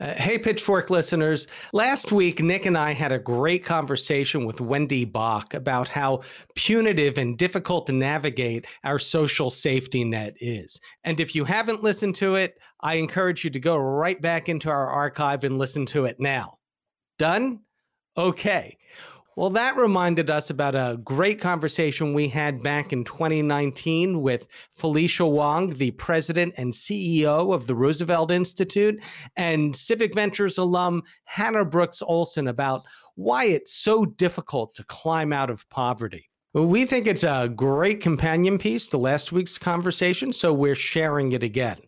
Uh, hey, Pitchfork listeners. Last week, Nick and I had a great conversation with Wendy Bach about how punitive and difficult to navigate our social safety net is. And if you haven't listened to it, I encourage you to go right back into our archive and listen to it now. Done? Okay. Well, that reminded us about a great conversation we had back in 2019 with Felicia Wong, the president and CEO of the Roosevelt Institute, and Civic Ventures alum Hanna Brooks Olsen about why it's so difficult to climb out of poverty. We think it's a great companion piece to last week's conversation, so we're sharing it again.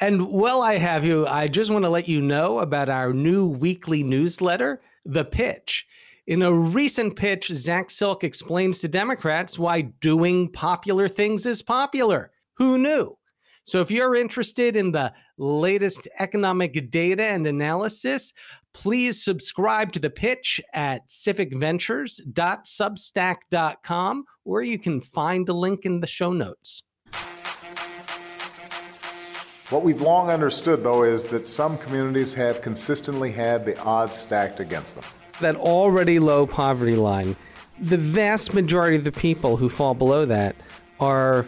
And while I have you, I just want to let you know about our new weekly newsletter, The Pitch. In a recent pitch, Zach Silk explains to Democrats why doing popular things is popular. Who knew? So, if you're interested in the latest economic data and analysis, please subscribe to the pitch at civicventures.substack.com, or you can find a link in the show notes. What we've long understood, though, is that some communities have consistently had the odds stacked against them that already low poverty line, the vast majority of the people who fall below that are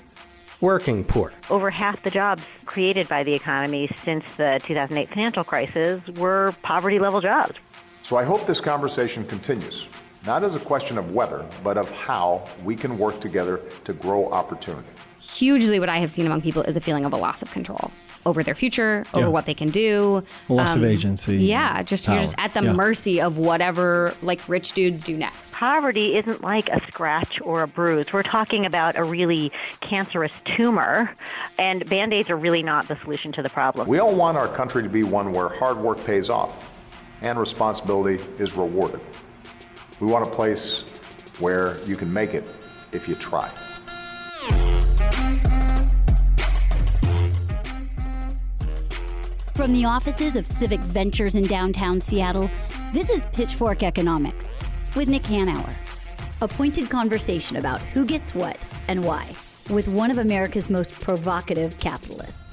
working poor. Over half the jobs created by the economy since the 2008 financial crisis were poverty level jobs. So I hope this conversation continues, not as a question of whether, but of how we can work together to grow opportunity. Hugely, what I have seen among people is a feeling of a loss of control over their future, over yeah. what they can do. Loss um, of agency. Yeah, just power. you're just at the yeah. mercy of whatever like rich dudes do next. Poverty isn't like a scratch or a bruise. We're talking about a really cancerous tumor, and band-aids are really not the solution to the problem. We all want our country to be one where hard work pays off and responsibility is rewarded. We want a place where you can make it if you try. From the offices of Civic Ventures in downtown Seattle, this is Pitchfork Economics with Nick Hanauer. A pointed conversation about who gets what and why with one of America's most provocative capitalists.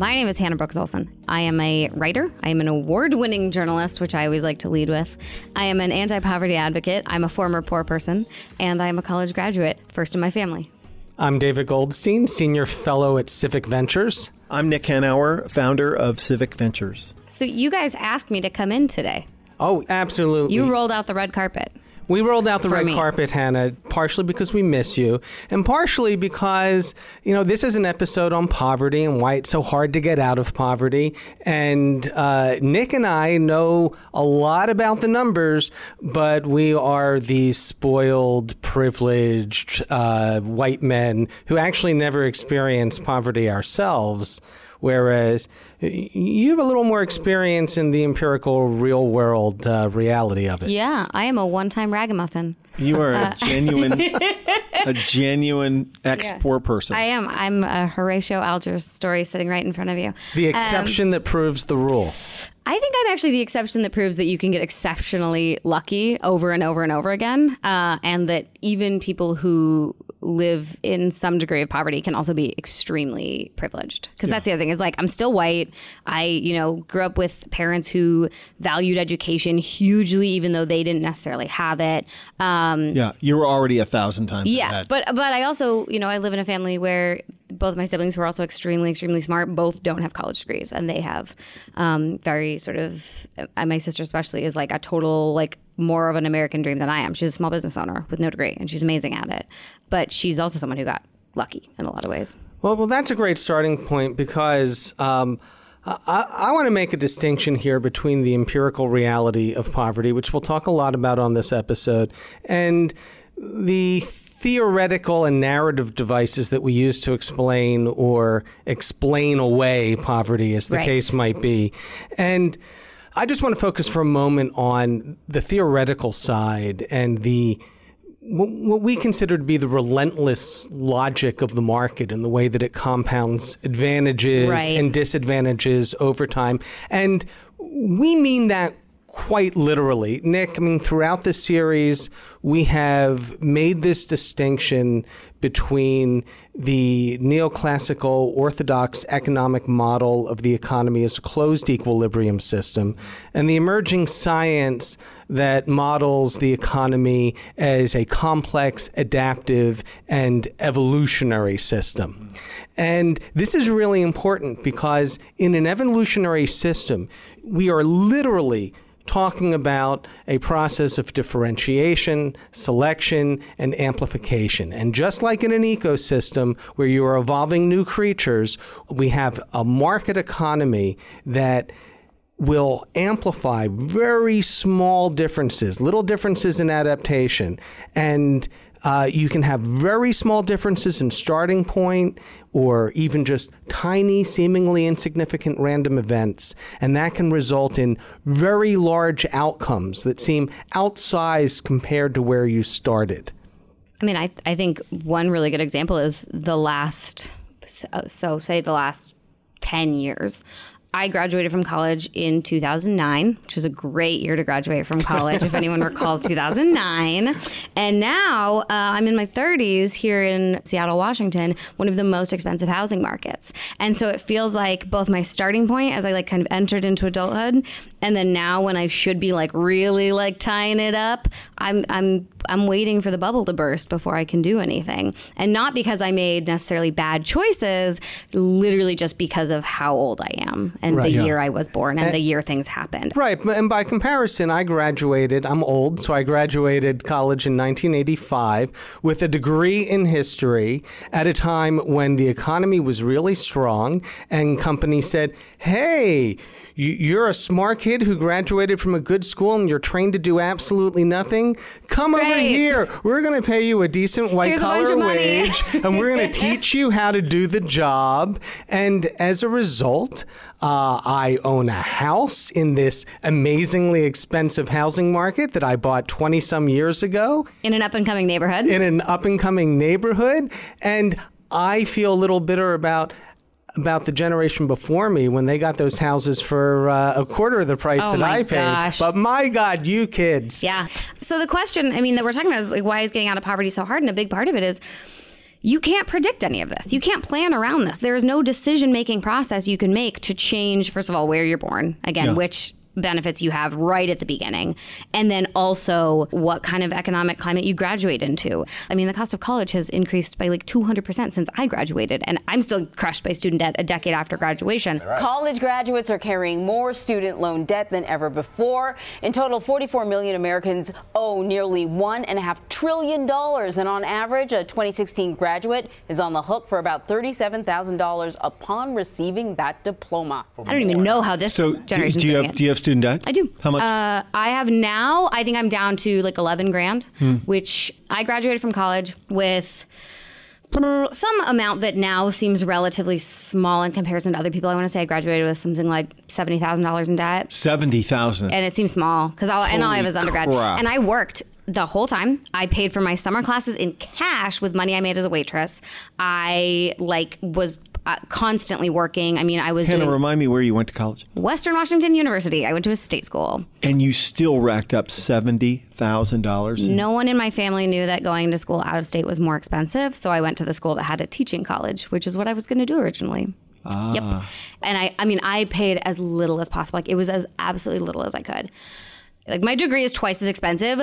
My name is Hanna Brooks Olsen. I am a writer. I am an award winning journalist, which I always like to lead with. I am an anti poverty advocate. I'm a former poor person, and I am a college graduate, first in my family. I'm David Goldstein, Senior Fellow at Civic Ventures. I'm Nick Hanauer, founder of Civic Ventures. So, you guys asked me to come in today. Oh, absolutely. You rolled out the red carpet. We rolled out the red me. carpet, Hanna, partially because we miss you, and partially because, you know, this is an episode on poverty and why it's so hard to get out of poverty. And uh, Nick and I know a lot about the numbers, but we are these spoiled, privileged uh, white men who actually never experienced poverty ourselves. Whereas you have a little more experience in the empirical, real world uh, reality of it. Yeah, I am a one time ragamuffin. You are a uh, genuine, a genuine ex poor yeah. person. I am. I'm a Horatio Alger story sitting right in front of you. The exception um, that proves the rule. I think I'm actually the exception that proves that you can get exceptionally lucky over and over and over again, uh, and that even people who live in some degree of poverty can also be extremely privileged. Because yeah. that's the other thing is like I'm still white. I you know grew up with parents who valued education hugely, even though they didn't necessarily have it. Um, yeah, you were already a thousand times. Yeah, but but I also you know I live in a family where both my siblings who are also extremely extremely smart both don't have college degrees and they have um, very sort of uh, my sister especially is like a total like more of an American dream than I am. She's a small business owner with no degree, and she's amazing at it. But she's also someone who got lucky in a lot of ways. Well, well, that's a great starting point because um, I, I want to make a distinction here between the empirical reality of poverty, which we'll talk a lot about on this episode, and the theoretical and narrative devices that we use to explain or explain away poverty, as the right. case might be. And I just want to focus for a moment on the theoretical side and the what we consider to be the relentless logic of the market and the way that it compounds advantages right. and disadvantages over time. And we mean that quite literally. Nick, I mean, throughout the series, we have made this distinction between the neoclassical orthodox economic model of the economy as a closed equilibrium system and the emerging science that models the economy as a complex, adaptive, and evolutionary system. And this is really important because in an evolutionary system, we are literally talking about a process of differentiation, selection, and amplification. And just like in an ecosystem where you are evolving new creatures, we have a market economy that will amplify very small differences, little differences in adaptation. And uh, you can have very small differences in starting point or even just tiny, seemingly insignificant random events. And that can result in very large outcomes that seem outsized compared to where you started. I mean, I, I think one really good example is the last, so say the last 10 years I graduated from college in 2009, which was a great year to graduate from college, if anyone recalls 2009. And now uh, I'm in my 30s here in Seattle, Washington, one of the most expensive housing markets. And so it feels like both my starting point as I like kind of entered into adulthood, and then now when I should be like really like tying it up, I'm I'm I'm waiting for the bubble to burst before I can do anything. And not because I made necessarily bad choices, literally just because of how old I am and right, the yeah. year I was born and, and, the year things happened. Right. And by comparison, I graduated, I'm old, so I graduated college in 1985 with a degree in history at a time when the economy was really strong and companies said, hey, you're a smart kid who graduated from a good school and you're trained to do absolutely nothing. Come Great. over here. We're going to pay you a decent white Here's collar wage and we're going to teach you how to do the job. And as a result, uh, I own a house in this amazingly expensive housing market that I bought 20 some years ago. In an up and coming neighborhood. In an up and coming neighborhood. And I feel a little bitter about about the generation before me when they got those houses for uh, a quarter of the price oh that I paid. Gosh. But my God, you kids. Yeah. So the question, I mean, that we're talking about is like, why is getting out of poverty so hard? And a big part of it is you can't predict any of this. You can't plan around this. There is no decision making process you can make to change, first of all, where you're born, again, yeah. which benefits you have right at the beginning, and then also what kind of economic climate you graduate into. I mean, the cost of college has increased by like 200% since I graduated, and I'm still crushed by student debt a decade after graduation. Right. College graduates are carrying more student loan debt than ever before. In total, 44 million Americans owe nearly $1.5 trillion, and on average, a 2016 graduate is on the hook for about $37,000 upon receiving that diploma. I don't even know how this so generation do, do you have, do you have student debt? I do. How much? Uh, I have now. I think I'm down to like 11 grand, hmm. which I graduated from college with some amount that now seems relatively small in comparison to other people. I want to say I graduated with something like seventy thousand dollars in debt. Seventy thousand, and it seems small because all and all I have is undergrad, crap. and I worked the whole time. I paid for my summer classes in cash with money I made as a waitress. I like was uh, constantly working. I mean, I was. Kind of remind me where you went to college. Western Washington University. I went to a state school. And you still racked up seventy thousand dollars. No one in my family knew that going to school out of state was more expensive, so I went to the school that had a teaching college, which is what I was going to do originally. Ah. Yep. And I, I mean, I paid as little as possible. Like it was as absolutely little as I could. Like my degree is twice as expensive,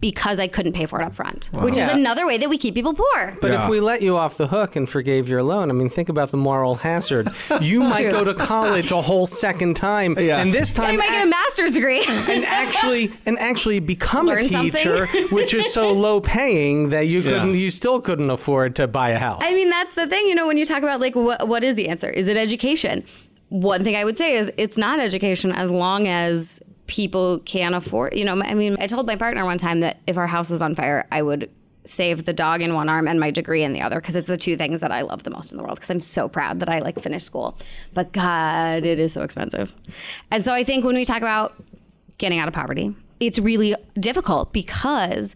because I couldn't pay for it up front, wow. which yeah. is another way that we keep people poor. But yeah. if we let you off the hook and forgave your loan, I mean, think about the moral hazard. You might go to college a whole second time, yeah. and this time yeah, you might get a master's degree, and actually and actually become Learn a teacher, which is so low paying that you couldn't, you still couldn't afford to buy a house. I mean, that's the thing, you know, when you talk about like what what is the answer? Is it education? One thing I would say is it's not education as long as people can't afford. You know, I mean, I told my partner one time that if our house was on fire, I would save the dog in one arm and my degree in the other because it's the two things that I love the most in the world because I'm so proud that I like finished school. But God, it is so expensive. And so I think when we talk about getting out of poverty, it's really difficult because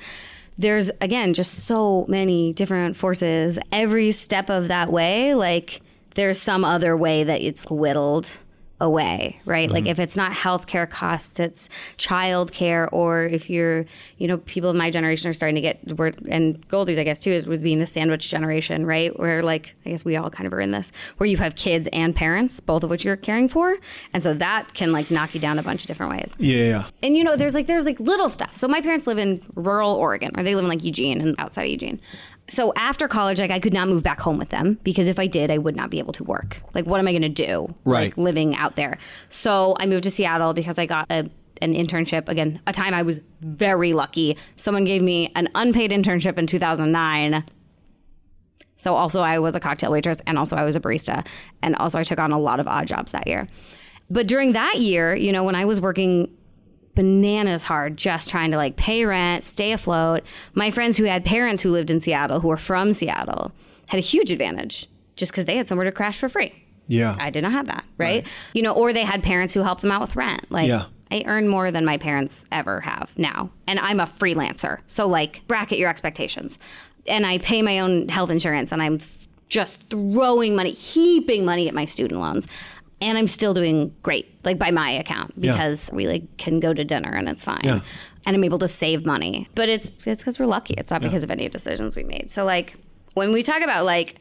there's again just so many different forces every step of that way like there's some other way that it's whittled away, right? Like mm-hmm. if it's not healthcare costs, it's childcare, or if you're, you know, people of my generation are starting to get, and Goldie's, I guess, too, is with being the sandwich generation, right? Where like, I guess we all kind of are in this, where you have kids and parents, both of which you're caring for. And so that can like knock you down a bunch of different ways. Yeah. And you know, there's like there's like little stuff. So my parents live in rural Oregon, or they live in like Eugene and outside of Eugene. So after college, like I could not move back home with them because if I did, I would not be able to work. Like, what am I going to do? Right. Like living out there. So I moved to Seattle because I got a an internship again. A time I was very lucky. Someone gave me an unpaid internship in 2009. So also I was a cocktail waitress and also I was a barista and also I took on a lot of odd jobs that year. But during that year, you know, when I was working bananas hard just trying to like pay rent, stay afloat, my friends who had parents who lived in Seattle who were from Seattle had a huge advantage just cuz they had somewhere to crash for free. Yeah. I did not have that, right? You know, or they had parents who helped them out with rent. Like Yeah. I earn more than my parents ever have now. And I'm a freelancer. So like bracket your expectations. And I pay my own health insurance and I'm just throwing money, heaping money at my student loans. And I'm still doing great, like by my account, Yeah. because we like can go to dinner and it's fine. Yeah. And I'm able to save money. But it's it's because we're lucky. It's not because of any decisions we made. So like when we talk about like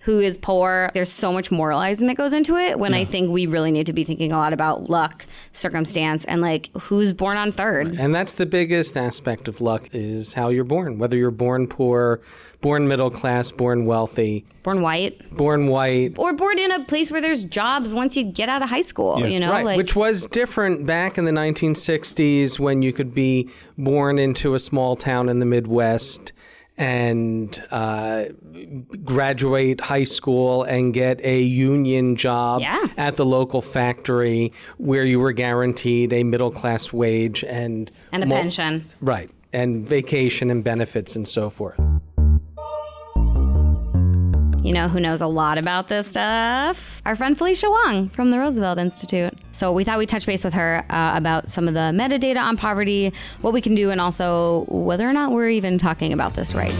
who is poor. There's so much moralizing that goes into it when I think we really need to be thinking a lot about luck, circumstance, and like who's born on third. And that's the biggest aspect of luck is how you're born. Whether you're born poor, born middle class, born wealthy, Born white. born white. Or born in a place where there's jobs once you get out of high school, you know? Right, like which was different back in the 1960s when you could be born into a small town in the Midwest and uh, graduate high school and get a union job Yeah. at the local factory where you were guaranteed a middle class wage and and a mo- pension. Right, and vacation and benefits and so forth. You know who knows a lot about this stuff? Our friend Felicia Wong from the Roosevelt Institute. So we thought we'd touch base with her uh, about some of the metadata on poverty, what we can do, and also whether or not we're even talking about this right.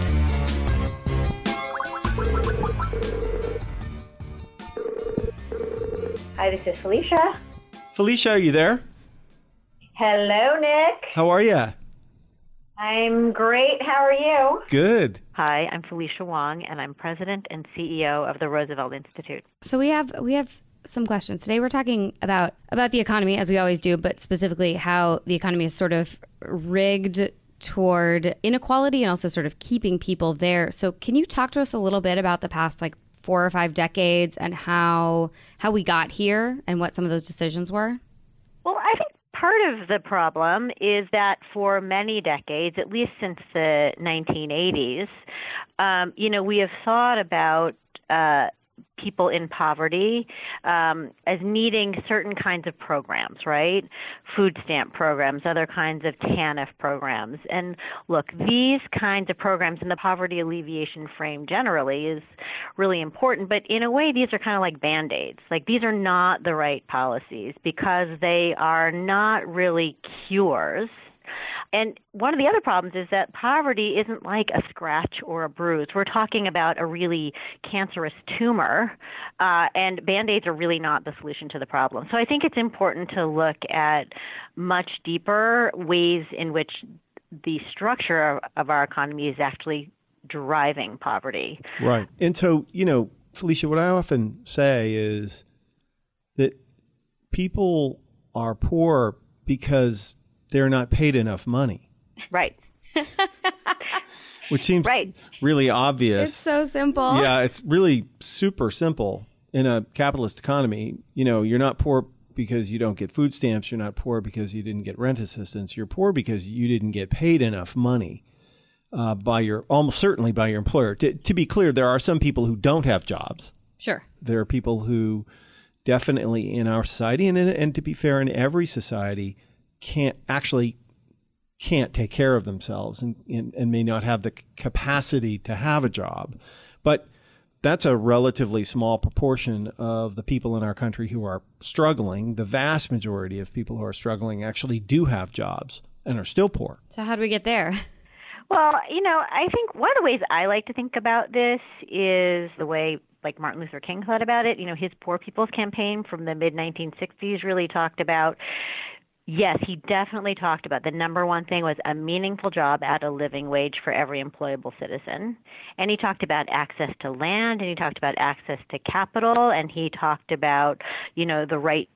Hi, this is Felicia. Felicia, are you there? Hello, Nick. How are you? I'm great. How are you? Good. Hi, I'm Felicia Wong, and I'm president and CEO of the Roosevelt Institute. So we have we have some questions today. We're talking about about the economy as we always do, but specifically how the economy is sort of rigged toward inequality and also sort of keeping people there. So can you talk to us a little bit about the past like 4 or 5 decades and how how we got here and what some of those decisions were? Well, I think part of the problem is that for many decades, at least since the 1980s, um, you know, we have thought about uh, people in poverty um, as needing certain kinds of programs, right? Food stamp programs, other kinds of TANF programs. And look, these kinds of programs in the poverty alleviation frame generally is really important, but in a way, these are kind of like band aids. Like, these are not the right policies because they are not really cures. And one of the other problems is that poverty isn't like a scratch or a bruise. We're talking about a really cancerous tumor, uh, and band aids are really not the solution to the problem. So I think it's important to look at much deeper ways in which the structure of, of our economy is actually driving poverty. Right. And so, you know, Felicia, what I often say is that people are poor because they're not paid enough money, Right. which seems Right. really obvious. It's so simple. yeah, it's really super simple in a capitalist economy. You know, you're not poor because you don't get food stamps. You're not poor because you didn't get rent assistance. You're poor because you didn't get paid enough money uh, by your almost certainly by your employer. To, to be clear, there are some people who don't have jobs. Sure. There are people who definitely in our society, and and to be fair, in every society, can't actually can't take care of themselves and, and, and may not have the capacity to have a job. But that's a relatively small proportion of the people in our country who are struggling. The vast majority of people who are struggling actually do have jobs and are still poor. So how do we get there? Well, you know, I think one of the ways I like to think about this is the way like Martin Luther King thought about it. You know, his Poor People's Campaign from the mid 1960s really talked about Yes, he definitely talked about the number one thing was a meaningful job at a living wage for every employable citizen. And he talked about access to land and he talked about access to capital and he talked about, you know, the right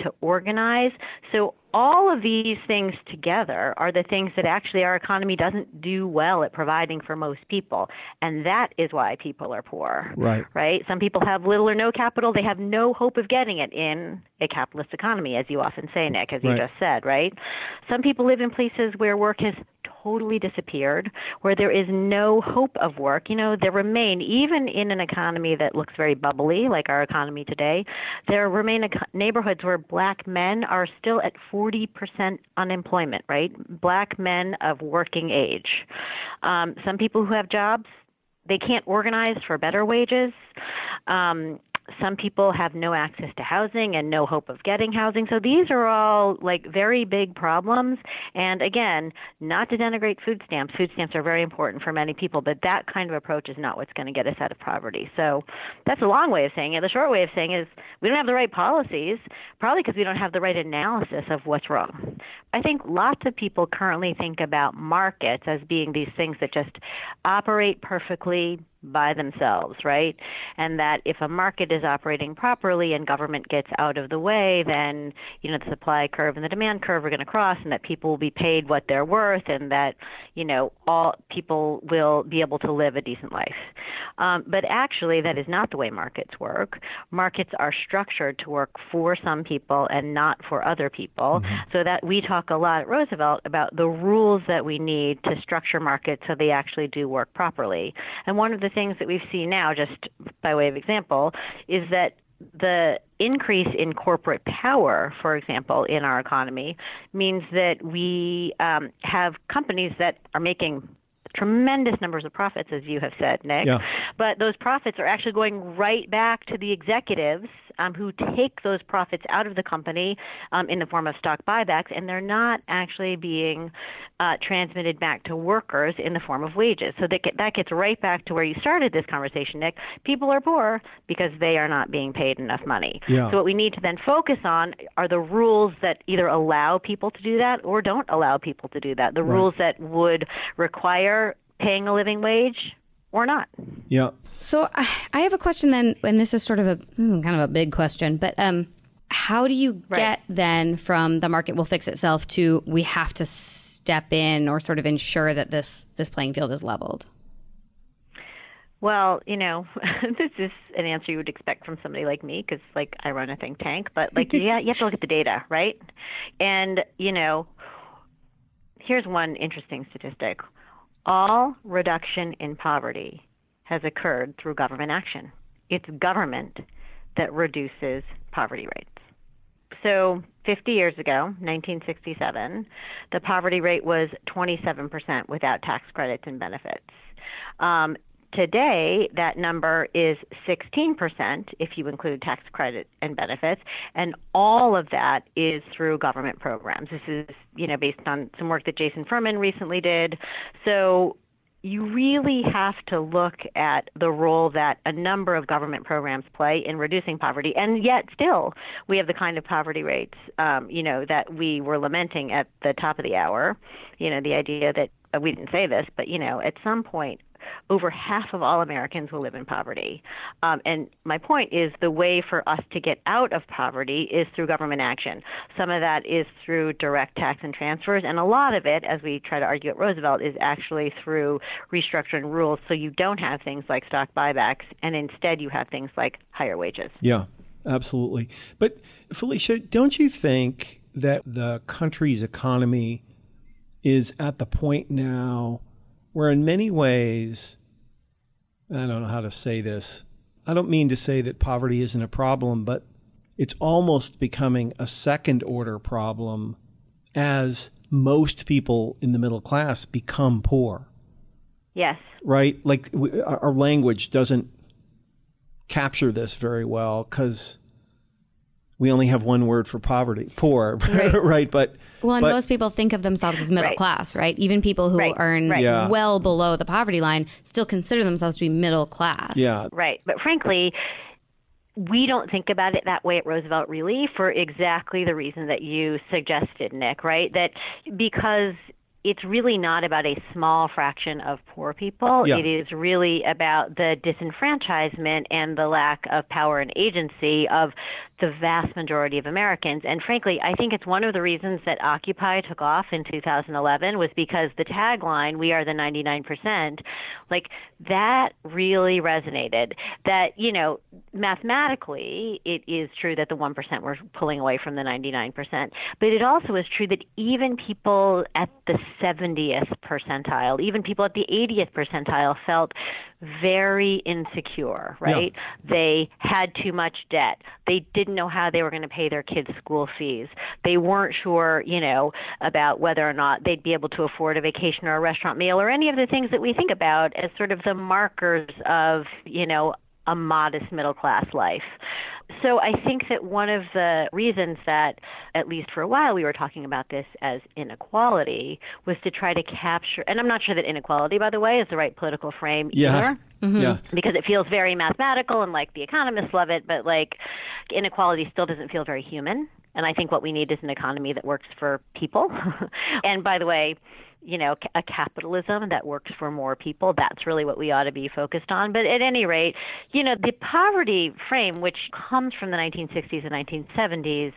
to organize. So all of these things together are the things that actually our economy doesn't do well at providing for most people. And that is why people are poor. Right. Right? Some people have little or no capital. They have no hope of getting it in a capitalist economy, as you often say, Nick, as you just said, right? Some people live in places where work has totally disappeared, where there is no hope of work. You know, there remain, even in an economy that looks very bubbly, like our economy today, there remain neighborhoods where black men are still at 40% unemployment, right? Black men of working age. Um, some people who have jobs, they can't organize for better wages. Um, some people have no access to housing and no hope of getting housing. So these are all like very big problems. And again, not to denigrate food stamps. Food stamps are very important for many people, but that kind of approach is not what's going to get us out of poverty. So that's a long way of saying it. The short way of saying is we don't have the right policies, probably because we don't have the right analysis of what's wrong. I think lots of people currently think about markets as being these things that just operate perfectly by themselves, right? And that if a market is operating properly and government gets out of the way, then you know the supply curve and the demand curve are going to cross, and that people will be paid what they're worth, and that you know all people will be able to live a decent life. Um, but actually, that is not the way markets work. Markets are structured to work for some people and not for other people. So that we talk a lot at Roosevelt about the rules that we need to structure markets so they actually do work properly. And one of the things that we've seen now, just by way of example, is that the increase in corporate power, for example, in our economy, means that we um, have companies that are making tremendous numbers of profits, as you have said, Nick. Yeah. But those profits are actually going right back to the executives um, who take those profits out of the company um, in the form of stock buybacks, and they're not actually being uh, transmitted back to workers in the form of wages. So that, get, that gets right back to where you started this conversation, Nick. People are poor because they are not being paid enough money. Yeah. So what we need to then focus on are the rules that either allow people to do that or don't allow people to do that. The Right. rules that would require paying a living wage or not. Yeah. So I I have a question then, and this is sort of a kind of a big question, but um, how do you Right. get then from the market will fix itself to we have to step in or sort of ensure that this this playing field is leveled? Well, you know, this is an answer you would expect from somebody like me because, like, I run a think tank. But, like, yeah, you have to look at the data, right? And, you know, here's one interesting statistic all reduction in poverty has occurred through government action. It's government that reduces poverty rates. So 50 years ago, 1967, the poverty rate was 27% without tax credits and benefits. Um, today, that number is 16% if you include tax credit and benefits, and all of that is through government programs. This is, you know, based on some work that Jason Furman recently did. So you really have to look at the role that a number of government programs play in reducing poverty, and yet still we have the kind of poverty rates, um, you know, that we were lamenting at the top of the hour. You know, the idea that uh, we didn't say this, but you know, at some point. Over half of all Americans will live in poverty. Um, and my point is the way for us to get out of poverty is through government action. Some of that is through direct tax and transfers, and a lot of it, as we try to argue at Roosevelt, is actually through restructuring rules so you don't have things like stock buybacks, and instead you have things like higher wages. Yeah, absolutely. But Felicia, don't you think that the country's economy is at the point now where, in many ways, I don't know how to say this. I don't mean to say that poverty isn't a problem, but it's almost becoming a second order problem as most people in the middle class become poor, Yes. right? Like our language doesn't capture this very well because we only have one word for poverty, poor, right? Right. But Well, and but- most people think of themselves as middle Right. class, right? Even people who Right, earn right. Yeah. well below the poverty line still consider themselves to be middle class. yeah, Right. But frankly, we don't think about it that way at Roosevelt, really, for exactly the reason that you suggested, Nick, right? That because it's really not about a small fraction of poor people. Yeah. It is really about the disenfranchisement and the lack of power and agency of the vast majority of Americans. And frankly, I think it's one of the reasons that Occupy took off in 2011 was because the tagline, We are the 99%, like that really resonated. That, you know, mathematically, it is true that the 1% were pulling away from the 99%, but it also is true that even people at the 70th percentile, even people at the 80th percentile felt very insecure, right? They had too much debt. They didn't know how they were going to pay their kids' school fees. They weren't sure, you know, about whether or not they'd be able to afford a vacation or a restaurant meal or any of the things that we think about as sort of the markers of, you know, a modest middle class life. So I think that one of the reasons that, at least for a while, we were talking about this as inequality was to try to capture, and I'm not sure that inequality, by the way, is the right political frame yeah, either mm-hmm. yeah. because it feels very mathematical and like the economists love it, but like inequality still doesn't feel very human. And I think what we need is an economy that works for people. and by the way, you know, a capitalism that works for more people, that's really what we ought to be focused on. But at any rate, you know, the poverty frame, which comes from the 1960s and 1970s,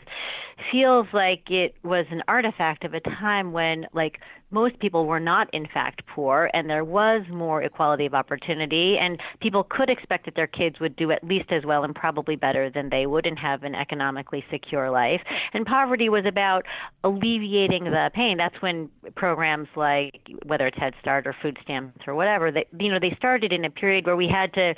feels like it was an artifact of a time when, like, most people were not in fact poor and there was more equality of opportunity and people could expect that their kids would do at least as well and probably better than they would and have an economically secure life. And poverty was about alleviating the pain. That's when programs like whether it's head start or food stamps or whatever they you know they started in a period where we had to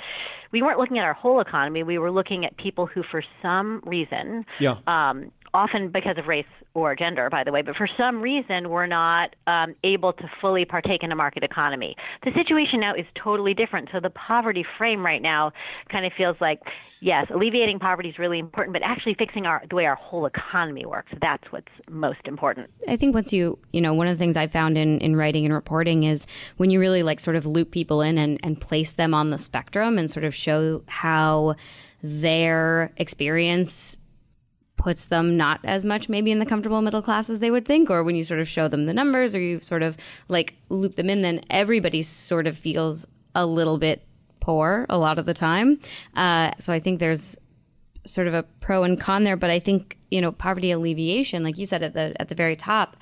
we weren't looking at our whole economy. We were looking at people who for some reason Yeah. um, often because of race or gender, by the way, but for some reason we're not um, able to fully partake in a market economy. The situation now is totally different. So the poverty frame right now kind of feels like, yes, alleviating poverty is really important, but actually fixing our the way our whole economy works, that's what's most important. I think once you, you know, one of the things I found in, in writing and reporting is when you really like sort of loop people in and, and place them on the spectrum and sort of show how their experience puts them not as much maybe in the comfortable middle class as they would think or when you sort of show them the numbers or you sort of like loop them in then everybody sort of feels a little bit poor a lot of the time uh, so i think there's sort of a pro and con there but i think you know poverty alleviation like you said at the at the very top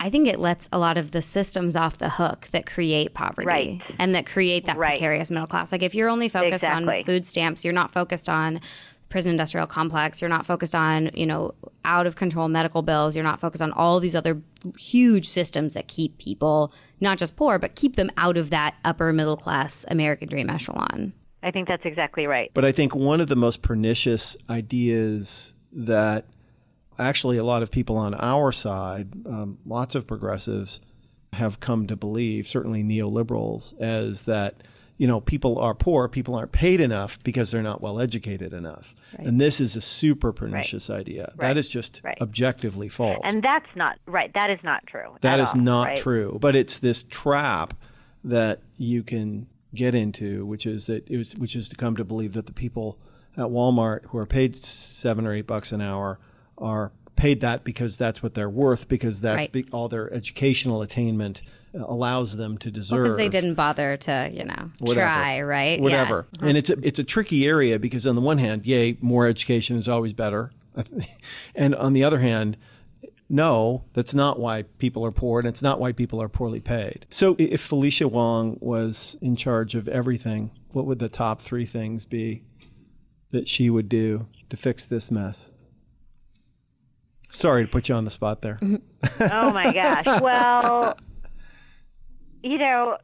I think it lets a lot of the systems off the hook that create poverty Right. and that create that Right. precarious middle class. Like if you're only focused Exactly. on food stamps, you're not focused on prison industrial complex, you're not focused on, you know, out of control medical bills, you're not focused on all these other huge systems that keep people not just poor, but keep them out of that upper middle class American dream echelon. I think that's exactly right. But I think one of the most pernicious ideas that actually a lot of people on our side, um, lots of progressives, have come to believe, certainly neoliberals, as that you know people are poor, people aren't paid enough because they're not well educated enough, and this is a super pernicious idea. That Right. is just Right. objectively false. And that's not right. That is not true. That at is all, not right? true. But it's this trap that you can get into, which is that it was, which is to come to believe that the people at Walmart who are paid seven or eight bucks an hour are paid that because that's what they're worth, because that's Right. be, all their educational attainment allows them to deserve. Because they didn't bother to, you know, Whatever. try, right? Yeah. whatever. And it's a, it's a tricky area because on the one hand, yay, more education is always better, and on the other hand, no, that's not why people are poor, and it's not why people are poorly paid. So, if Felicia Wong was in charge of everything, what would the top three things be that she would do to fix this mess? Sorry to put you on the spot there. Oh my gosh. Well, you know,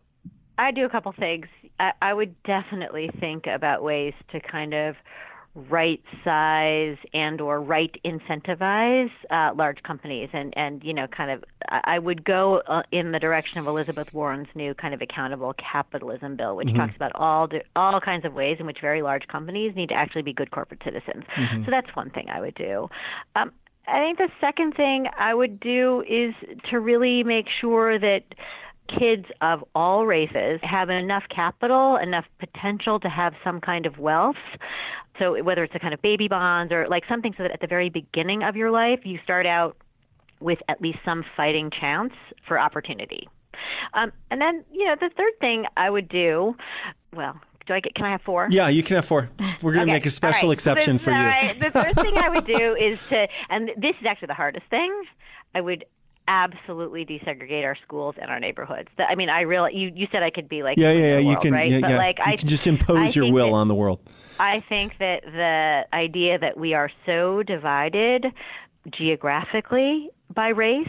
I do a couple things. I, I would definitely think about ways to kind of right size and or right incentivize uh, large companies and and you know kind of I would go uh, in the direction of Elizabeth Warren's new kind of accountable capitalism bill which mm-hmm. talks about all the, all kinds of ways in which very large companies need to actually be good corporate citizens. Mm-hmm. So that's one thing I would do. Um, I think the second thing I would do is to really make sure that kids of all races have enough capital, enough potential to have some kind of wealth. So whether it's a kind of baby bonds or like something so that at the very beginning of your life you start out with at least some fighting chance for opportunity. Um, and then, you know, the third thing I would do, well, do I get? Can I have four? Yeah, you can have four. We're going to okay. make a special right. exception for you. Right. The first thing I would do is to, and this is actually the hardest thing. I would absolutely desegregate our schools and our neighborhoods. I mean, I realize you, you said I could be like yeah yeah yeah you can right? yeah, but yeah. like you I can just impose your will that, on the world. I think that the idea that we are so divided geographically by race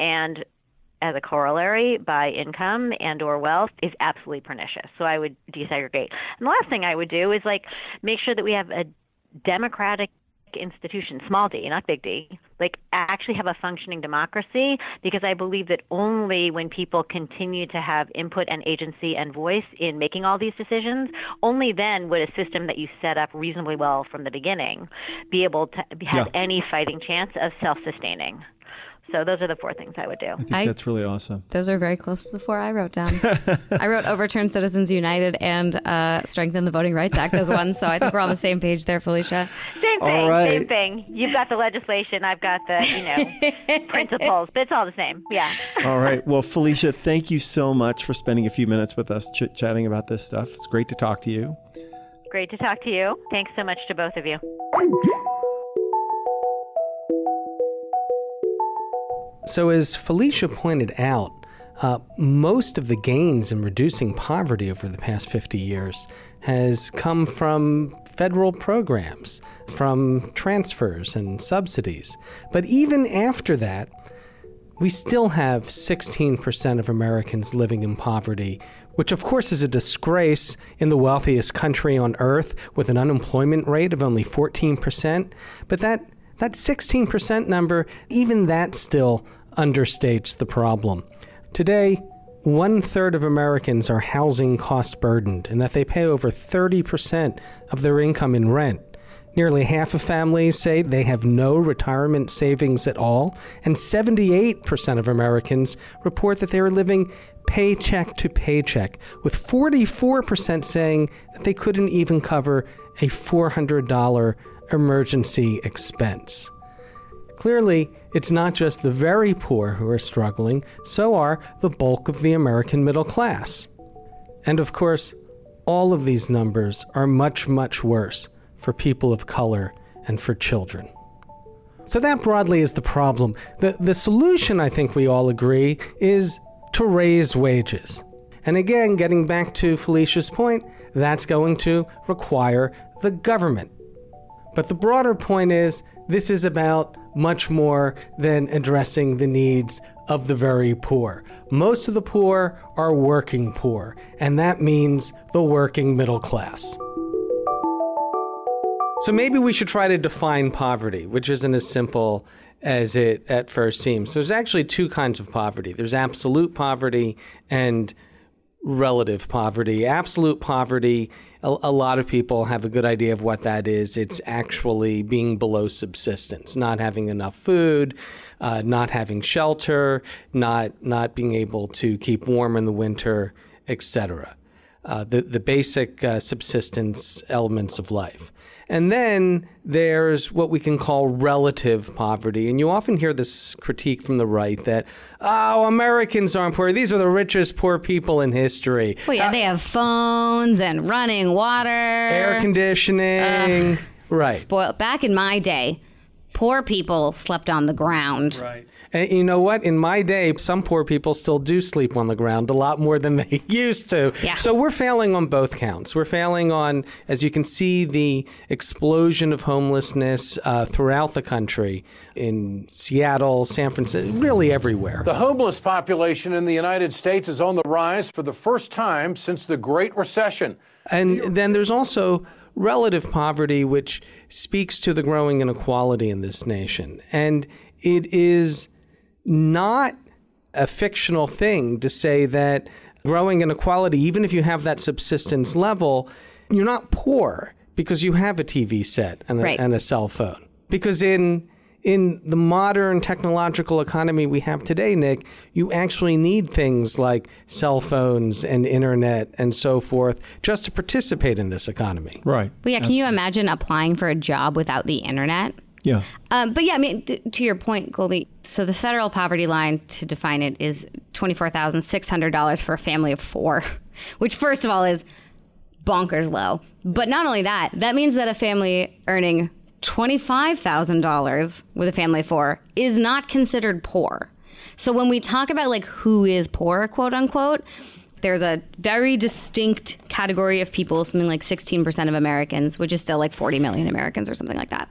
and as a corollary by income and or wealth is absolutely pernicious. So I would desegregate. And the last thing I would do is like make sure that we have a democratic institution, small d, not big D, like actually have a functioning democracy because I believe that only when people continue to have input and agency and voice in making all these decisions, only then would a system that you set up reasonably well from the beginning be able to have yeah. any fighting chance of self sustaining. So those are the four things I would do. I think I, that's really awesome. Those are very close to the four I wrote down. I wrote overturn Citizens United and uh, strengthen the Voting Rights Act as one. So I think we're on the same page there, Felicia. Same thing. Same thing. You've got the legislation. I've got the you know principles. But it's all the same. Yeah. all right. Well, Felicia, thank you so much for spending a few minutes with us chit chatting about this stuff. It's great to talk to you. Great to talk to you. Thanks so much to both of you. So, as Felicia pointed out, uh, most of the gains in reducing poverty over the past 50 years has come from federal programs, from transfers and subsidies. But even after that, we still have 16% of Americans living in poverty, which of course is a disgrace in the wealthiest country on earth with an unemployment rate of only 14%. But that, that 16% number, even that still understates the problem. Today, one third of Americans are housing cost burdened, and that they pay over 30% of their income in rent. Nearly half of families say they have no retirement savings at all, and 78% of Americans report that they are living paycheck to paycheck, with 44% saying that they couldn't even cover a $400 emergency expense. Clearly, it's not just the very poor who are struggling, so are the bulk of the American middle class. And of course, all of these numbers are much, much worse for people of color and for children. So, that broadly is the problem. The, the solution, I think we all agree, is to raise wages. And again, getting back to Felicia's point, that's going to require the government. But the broader point is this is about much more than addressing the needs of the very poor. Most of the poor are working poor, and that means the working middle class. So maybe we should try to define poverty, which isn't as simple as it at first seems. There's actually two kinds of poverty there's absolute poverty and relative poverty. Absolute poverty a, a, lot of people have a good idea of what that is. It's actually being below subsistence, not having enough food, uh, not having shelter, not not being able to keep warm in the winter, etc. Uh, the the basic uh, subsistence elements of life. And then there's what we can call relative poverty. And you often hear this critique from the right that, oh, Americans aren't poor. These are the richest poor people in history. Well, yeah, uh, they have phones and running water, air conditioning. right. Spoiled. Back in my day, poor people slept on the ground. Right. And you know what? In my day, some poor people still do sleep on the ground a lot more than they used to. Yeah. So we're failing on both counts. We're failing on, as you can see, the explosion of homelessness uh, throughout the country in Seattle, San Francisco, really everywhere. The homeless population in the United States is on the rise for the first time since the Great Recession. And then there's also relative poverty, which speaks to the growing inequality in this nation. And it is not a fictional thing to say that growing inequality, even if you have that subsistence level, you're not poor because you have a TV set and a, Right. and a cell phone. Because in in the modern technological economy we have today, Nick, you actually need things like cell phones and internet and so forth just to participate in this economy. Right. But yeah, can you imagine applying for a job without the internet? Yeah. Um, but yeah, I mean, t- to your point, Goldie. So the federal poverty line, to define it, is twenty four thousand six hundred dollars for a family of four, which first of all is bonkers low. But not only that, that means that a family earning twenty five thousand dollars with a family of four is not considered poor. So when we talk about like who is poor, quote unquote, there's a very distinct category of people, something like 16% of Americans, which is still like 40 million Americans or something like that,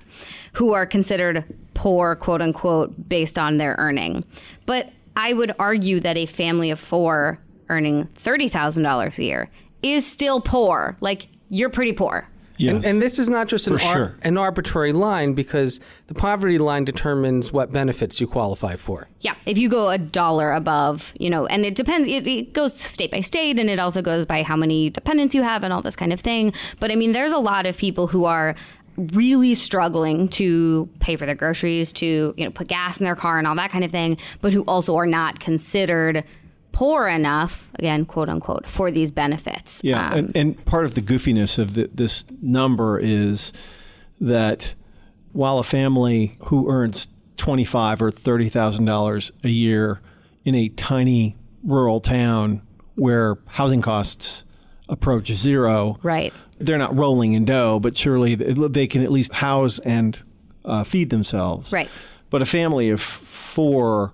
who are considered poor, quote unquote, based on their earning. But I would argue that a family of four earning $30,000 a year is still poor. Like, you're pretty poor. Yes. And, and this is not just an, For ar- sure. an arbitrary line because the poverty line determines what benefits you qualify for. Yeah, if you go a dollar above, you know, and it depends, it, it goes state by state and it also goes by how many dependents you have and all this kind of thing. But I mean, there's a lot of people who are really struggling to pay for their groceries, to, you know, put gas in their car and all that kind of thing, but who also are not considered poor enough, again, quote unquote, for these benefits. Yeah, Um, and, and part of the goofiness of the, this number is that while a family who earns twenty-five or thirty thousand dollars a year in a tiny rural town where housing costs approach zero, right. they're not rolling in dough, but surely they can at least house and uh, feed themselves. Right. But a family of four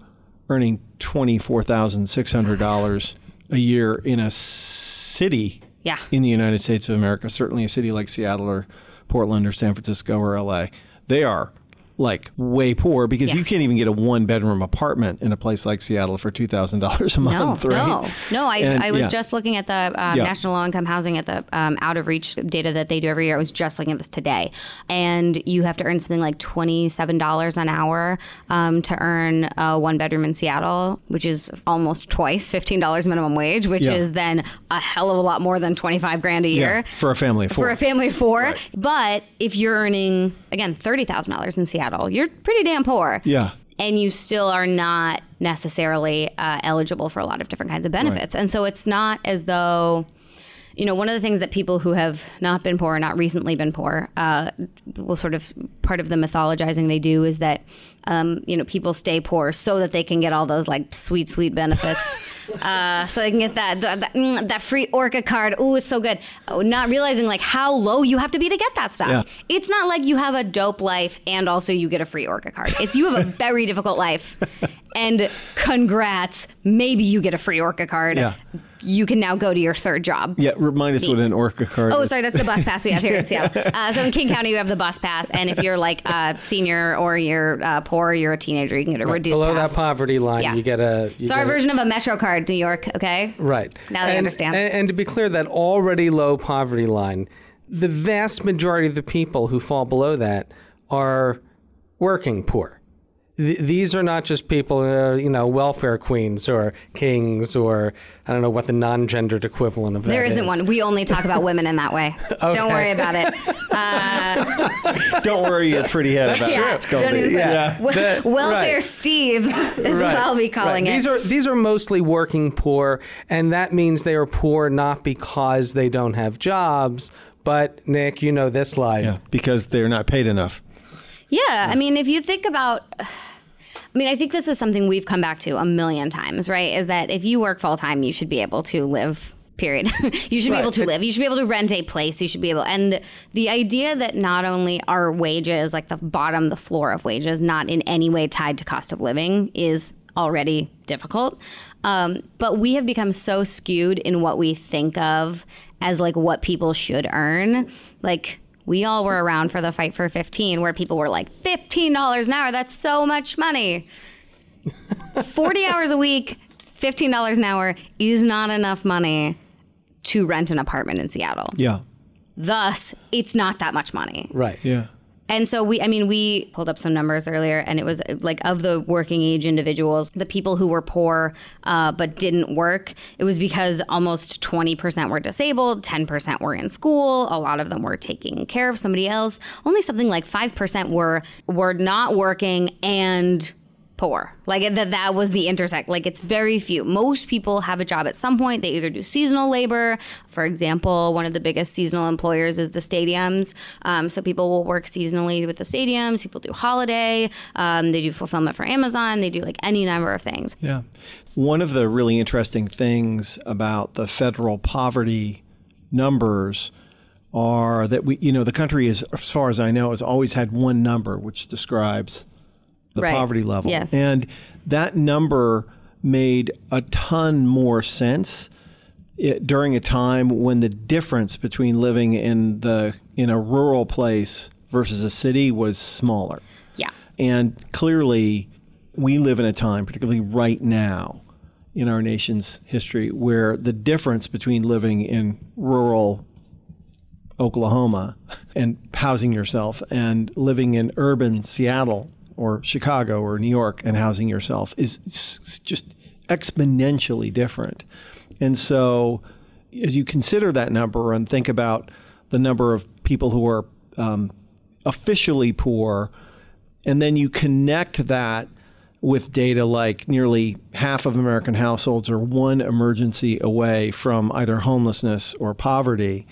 earning twenty-four thousand six hundred dollars a year in a city Yeah. in the United States of America, certainly a city like Seattle or Portland or San Francisco or LA, they are like way poor because Yeah. you can't even get a one bedroom apartment in a place like Seattle for two thousand dollars a No, month, right? no, no. I, And, I was yeah. just looking at the um, Yeah. national low income housing at the um, out of reach data that they do every year. I was just looking at this today, and you have to earn something like twenty seven dollars an hour um, to earn a one bedroom in Seattle, which is almost twice fifteen dollars minimum wage, which is then a hell of a lot more than twenty five grand a year for a family of four. for a family of four. Right. But if you're earning again thirty thousand dollars in Seattle, you're pretty damn poor yeah. and you still are not necessarily uh, eligible for a lot of different kinds of benefits. And so it's not as though, you know, one of the things that people who have not been poor, not recently been poor, uh, will sort of part of the mythologizing they do is that, um, you know, people stay poor so that they can get all those like sweet, sweet benefits. uh, so I can get that that, that, mm, that free Orca card. Ooh, it's so good. Oh, not realizing like how low you have to be to get that stuff. Yeah. It's not like you have a dope life and also you get a free Orca card. It's you have a very difficult life. And congrats, maybe you get a free Orca card. Yeah. You can now go to your third job. Yeah, remind us what an Orca card Oh, is. sorry, that's the bus pass we have here in Seattle. Uh, so in King County, you have the bus pass, and if you're like a senior or you're uh, poor, or you're a teenager, you can get a reduced Below pass. that poverty line, Yeah. you get a. You It's our a- version of a Metro card, New York. Okay. Right. Now they and, understand. And, and to be clear, that already low poverty line, the vast majority of the people who fall below that are working poor. Th- these are not just people, uh, you know, welfare queens or kings or I don't know what the non-gendered equivalent of that There isn't is. one. We only talk about women in that way. Don't worry about it. Don't worry your pretty head about yeah, it. don't even say Yeah. Wel- The- welfare right. Steves is what I'll be right. calling it. These are these are mostly working poor, and that means they are poor not because they don't have jobs. But Nick, you know this lie. Yeah, because they're not paid enough. Yeah, I mean, if you think about, I mean, I think this is something we've come back to a million times, right? Is that if you work full time, you should be able to live. Period. you should be able to live. You should be able to rent a place. You should be able, and the idea that not only are wages, like the bottom, the floor of wages, not in any way tied to cost of living, is already difficult. Um, but we have become so skewed in what we think of as like what people should earn. Like we all were around for the fight for 15 where people were like $15 an hour that's so much money 40 hours a week $15 an hour is not enough money to rent an apartment in seattle Yeah. Thus, it's not that much money. Right. Yeah. And so we, I mean, we pulled up some numbers earlier, and it was like of the working age individuals, the people who were poor uh, but didn't work, it was because almost 20% were disabled, 10% were in school, a lot of them were taking care of somebody else. Only something like 5% were were not working and poor. Like that that was the intersect. Like it's very few. Most people have a job at some point. They either do seasonal labor. For example, one of the biggest seasonal employers is the stadiums. Um, so people will work seasonally with the stadiums. People do holiday. Um, they do fulfillment for Amazon. They do like any number of things. Yeah. One of the really interesting things about the federal poverty numbers are that we, you know, the country is, as far as I know, has always had one number which describes the Right. poverty level. Yes. And that number made a ton more sense it, during a time when the difference between living in the in a rural place versus a city was smaller. Yeah. And clearly, we live in a time, particularly right now in our nation's history, where the difference between living in rural Oklahoma and housing yourself and living in urban Seattle or Chicago or New York and housing yourself is just exponentially different. And so, as you consider that number and think about the number of people who are um, officially poor, and then you connect that with data like nearly half of American households are one emergency away from either homelessness or poverty,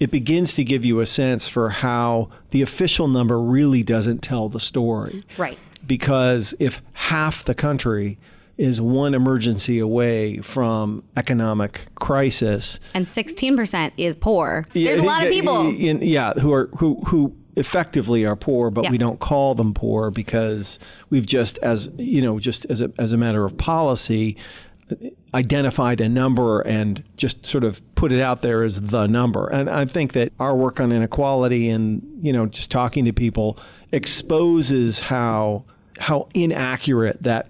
it begins to give you a sense for how the official number really doesn't tell the story. Right. Because if half the country is one emergency away from economic crisis, And 16% is poor. There's a lot of people. yeah, who are who who effectively are poor, but Yeah. we don't call them poor because we've just as you know, just as a as a matter of policy, identified a number and just sort of put it out there as the number. And I think that our work on inequality and you know just talking to people exposes how how inaccurate that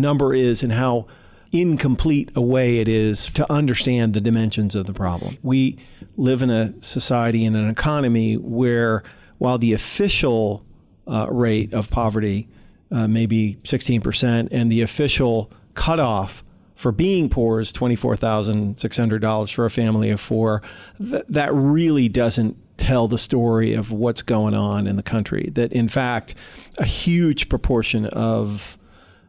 number is and how incomplete a way it is to understand the dimensions of the problem. We live in a society and an economy where, while the official uh, rate of poverty uh, may be 16%, and the official cutoff for being poor is $24,600 for a family of four, th- that really doesn't tell the story of what's going on in the country. That, in fact, a huge proportion of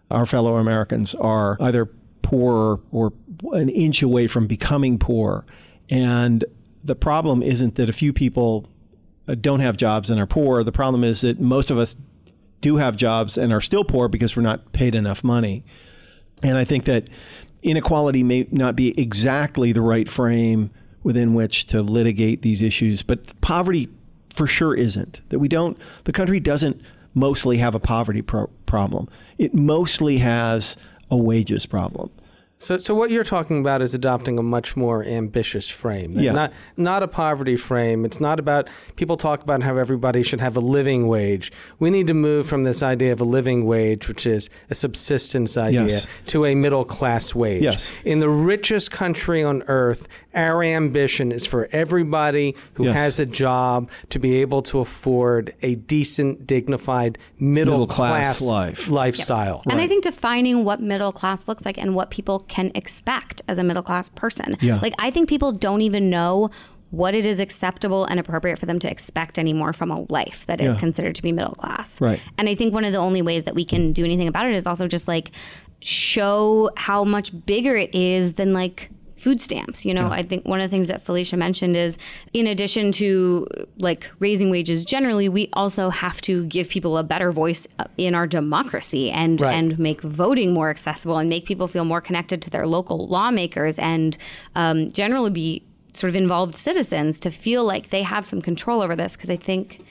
our fellow Americans are either poor or an inch away from becoming poor. And the problem isn't that a few people uh, don't have jobs and are poor. The problem is that most of us do have jobs and are still poor because we're not paid enough money. And I think that inequality may not be exactly the right frame within which to litigate these issues, but poverty for sure isn't. That we don't, the country doesn't mostly have a poverty pro- problem. It mostly has a wages problem. So, so what you're talking about is adopting a much more ambitious frame. Yeah. Not, not a poverty frame. It's not about people talk about how everybody should have a living wage. We need to move from this idea of a living wage, which is a subsistence idea, Yes. to a middle class wage. Yes. In the richest country on earth, our ambition is for everybody who Yes. has a job to be able to afford a decent, dignified middle, Middle-class class life. lifestyle. And I think defining what middle class looks like and what people can expect as a middle class person. Yeah. Like, I think people don't even know what it is acceptable and appropriate for them to expect anymore from a life that is Yeah. considered to be middle class. Right. And I think one of the only ways that we can do anything about it is also just like show how much bigger it is than like food stamps. You know, I think one of the things that Felicia mentioned is in addition to like raising wages generally, we also have to give people a better voice in our democracy and Right. and make voting more accessible and make people feel more connected to their local lawmakers and um, generally be sort of involved citizens to feel like they have some control over this because I think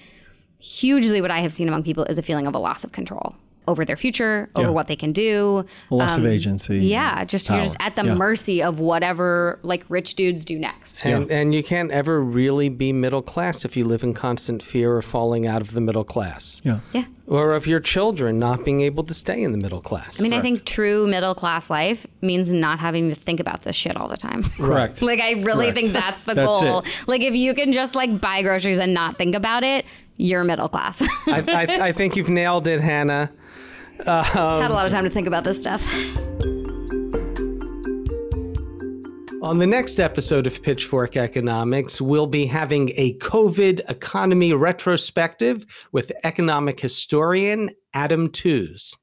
hugely what I have seen among people is a feeling of a loss of control. Over their future, over Yeah. what they can do. A loss of Um, agency Yeah, just you're just at the Yeah. mercy of whatever like rich dudes do next. And, and you can't ever really be middle class if you live in constant fear of falling out of the middle class. Yeah. Yeah. Or of your children not being able to stay in the middle class. I mean, I think true middle class life means not having to think about this shit all the time. Correct. like, I really Correct. think that's the That's goal. it. Like, if you can just like buy groceries and not think about it, you're middle class. I, I, I think you've nailed it, Hanna. Um, Had a lot of time to think about this stuff. On the next episode of Pitchfork Economics, we'll be having a COVID economy retrospective with economic historian Adam Tooze.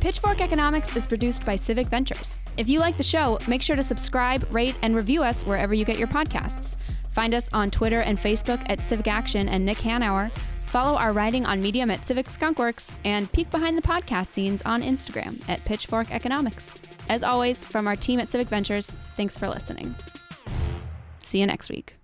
Pitchfork Economics is produced by Civic Ventures. If you like the show, make sure to subscribe, rate, and review us wherever you get your podcasts. Find us on Twitter and Facebook at Civic Action and Nick Hanauer. Follow our writing on Medium at Civic Skunkworks and peek behind the podcast scenes on Instagram at Pitchfork Economics. As always, from our team at Civic Ventures, thanks for listening. See you next week.